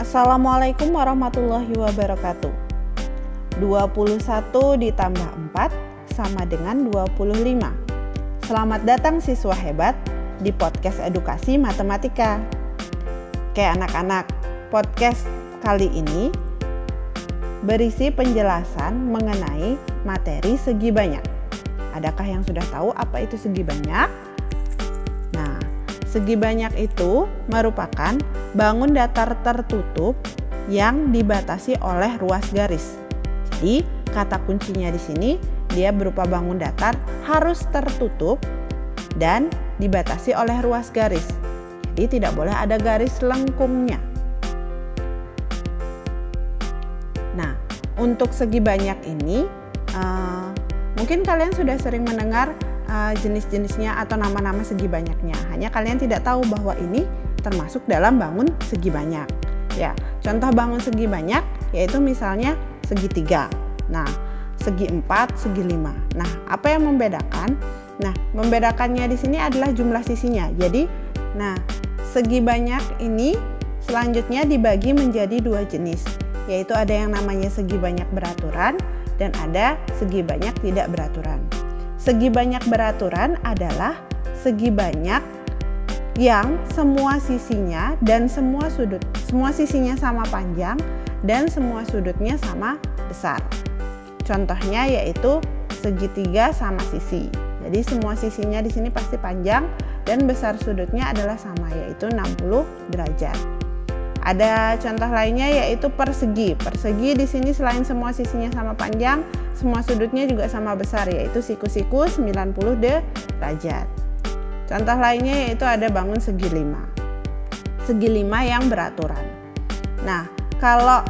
Assalamualaikum warahmatullahi wabarakatuh. 21 ditambah 4 sama dengan 25 Selamat datang siswa hebat di podcast edukasi matematika. Oke anak-anak, podcast kali ini berisi penjelasan mengenai materi segi banyak. Adakah yang sudah tahu apa itu segi banyak? Segi banyak itu merupakan bangun datar tertutup yang dibatasi oleh ruas garis. Jadi, kata kuncinya di sini dia berupa bangun datar harus tertutup dan dibatasi oleh ruas garis. Jadi, tidak boleh ada garis lengkungnya. Nah, untuk segi banyak ini uh, Mungkin kalian sudah sering mendengar uh, jenis-jenisnya atau nama-nama segi banyaknya. Hanya kalian tidak tahu bahwa ini termasuk dalam bangun segi banyak. Ya, contoh bangun segi banyak yaitu misalnya segitiga. Nah, segi empat, segi lima. Nah, apa yang membedakan? Nah, membedakannya di sini adalah jumlah sisinya. Jadi, nah, segi banyak ini selanjutnya dibagi menjadi dua jenis, yaitu ada yang namanya segi banyak beraturan dan ada segi banyak tidak beraturan. Segi banyak beraturan adalah segi banyak yang semua sisinya dan semua sudut semua sisinya sama panjang dan semua sudutnya sama besar. Contohnya yaitu segitiga sama sisi. Jadi semua sisinya di sini pasti panjang dan besar sudutnya adalah sama yaitu 60 derajat. Ada contoh lainnya yaitu persegi. Persegi di sini selain semua sisinya sama panjang, semua sudutnya juga sama besar yaitu siku-siku 90 derajat. Contoh lainnya yaitu ada bangun segi lima. Segi lima yang beraturan. Nah, kalau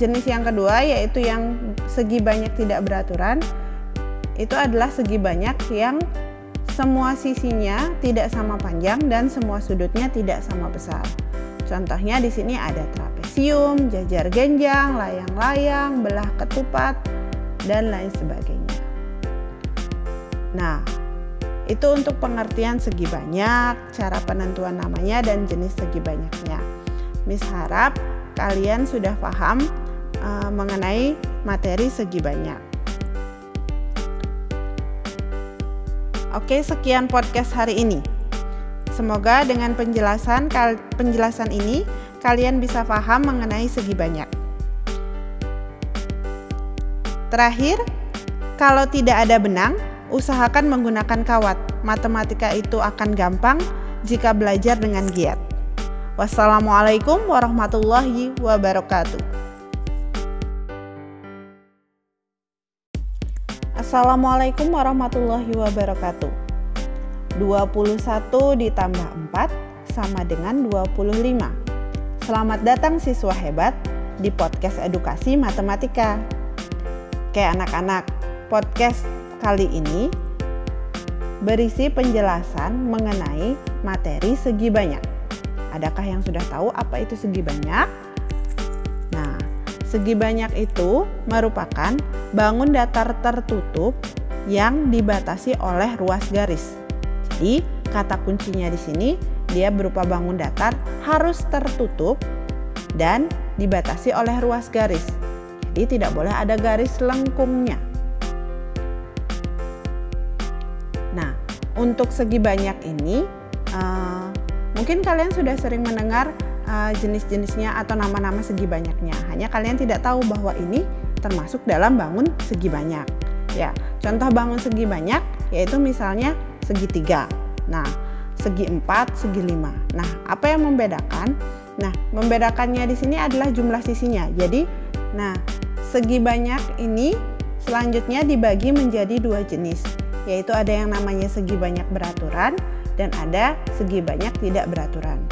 jenis yang kedua yaitu yang segi banyak tidak beraturan, itu adalah segi banyak yang semua sisinya tidak sama panjang dan semua sudutnya tidak sama besar. Contohnya di sini ada trapesium, jajar genjang, layang-layang, belah ketupat, dan lain sebagainya. Nah, itu untuk pengertian segi banyak, cara penentuan namanya, dan jenis segi banyaknya. Miss harap kalian sudah paham uh, mengenai materi segi banyak. Oke, sekian podcast hari ini. Semoga dengan penjelasan penjelasan ini kalian bisa paham mengenai segi banyak. Terakhir, kalau tidak ada benang, usahakan menggunakan kawat. Matematika itu akan gampang jika belajar dengan giat. Wassalamualaikum warahmatullahi wabarakatuh. Assalamualaikum warahmatullahi wabarakatuh. 21 ditambah 4 sama dengan 25. Selamat datang siswa hebat di podcast edukasi matematika. Oke anak-anak, podcast kali ini berisi penjelasan mengenai materi segi banyak. Adakah yang sudah tahu apa itu segi banyak? Nah, segi banyak itu merupakan bangun datar tertutup yang dibatasi oleh ruas garis. Jadi, kata kuncinya di sini dia berupa bangun datar harus tertutup dan dibatasi oleh ruas garis. Jadi tidak boleh ada garis lengkungnya. Nah, untuk segi banyak ini uh, mungkin kalian sudah sering mendengar uh, jenis-jenisnya atau nama-nama segi banyaknya. Hanya kalian tidak tahu bahwa ini termasuk dalam bangun segi banyak. Ya, contoh bangun segi banyak yaitu misalnya segitiga. Nah, segi empat, segi lima. Nah, apa yang membedakan? Nah, membedakannya di sini adalah jumlah sisinya. Jadi, nah, segi banyak ini selanjutnya dibagi menjadi dua jenis, yaitu ada yang namanya segi banyak beraturan dan ada segi banyak tidak beraturan.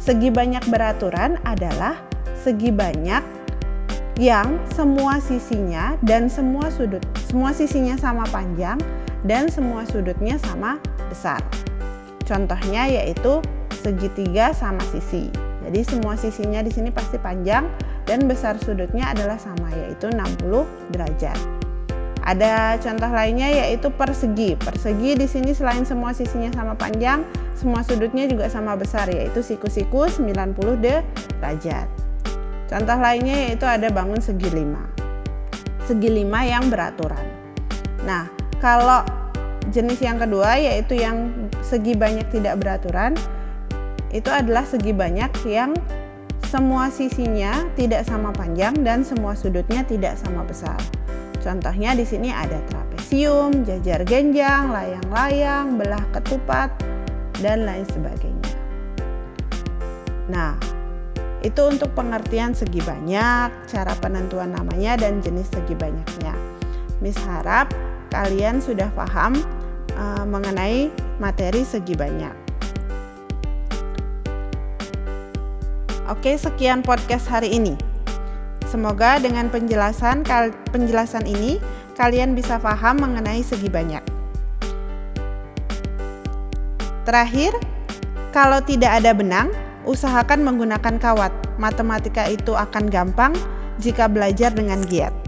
Segi banyak beraturan adalah segi banyak yang semua sisinya dan semua sudut semua sisinya sama panjang dan semua sudutnya sama besar. Contohnya yaitu segitiga sama sisi. Jadi semua sisinya di sini pasti panjang dan besar sudutnya adalah sama yaitu 60 derajat. Ada contoh lainnya yaitu persegi. Persegi di sini selain semua sisinya sama panjang, semua sudutnya juga sama besar yaitu siku-siku 90 derajat. Contoh lainnya yaitu ada bangun segi lima. Segi lima yang beraturan. Nah, kalau jenis yang kedua yaitu yang segi banyak tidak beraturan, itu adalah segi banyak yang semua sisinya tidak sama panjang dan semua sudutnya tidak sama besar. Contohnya di sini ada trapesium, jajar genjang, layang-layang, belah ketupat, dan lain sebagainya. Nah, itu untuk pengertian segi banyak, cara penentuan namanya, dan jenis segi banyaknya. Miss harap kalian sudah paham uh, mengenai materi segi banyak. Oke, sekian podcast hari ini. Semoga dengan penjelasan penjelasan ini kalian bisa paham mengenai segi banyak. Terakhir, kalau tidak ada benang, usahakan menggunakan kawat. Matematika itu akan gampang jika belajar dengan giat.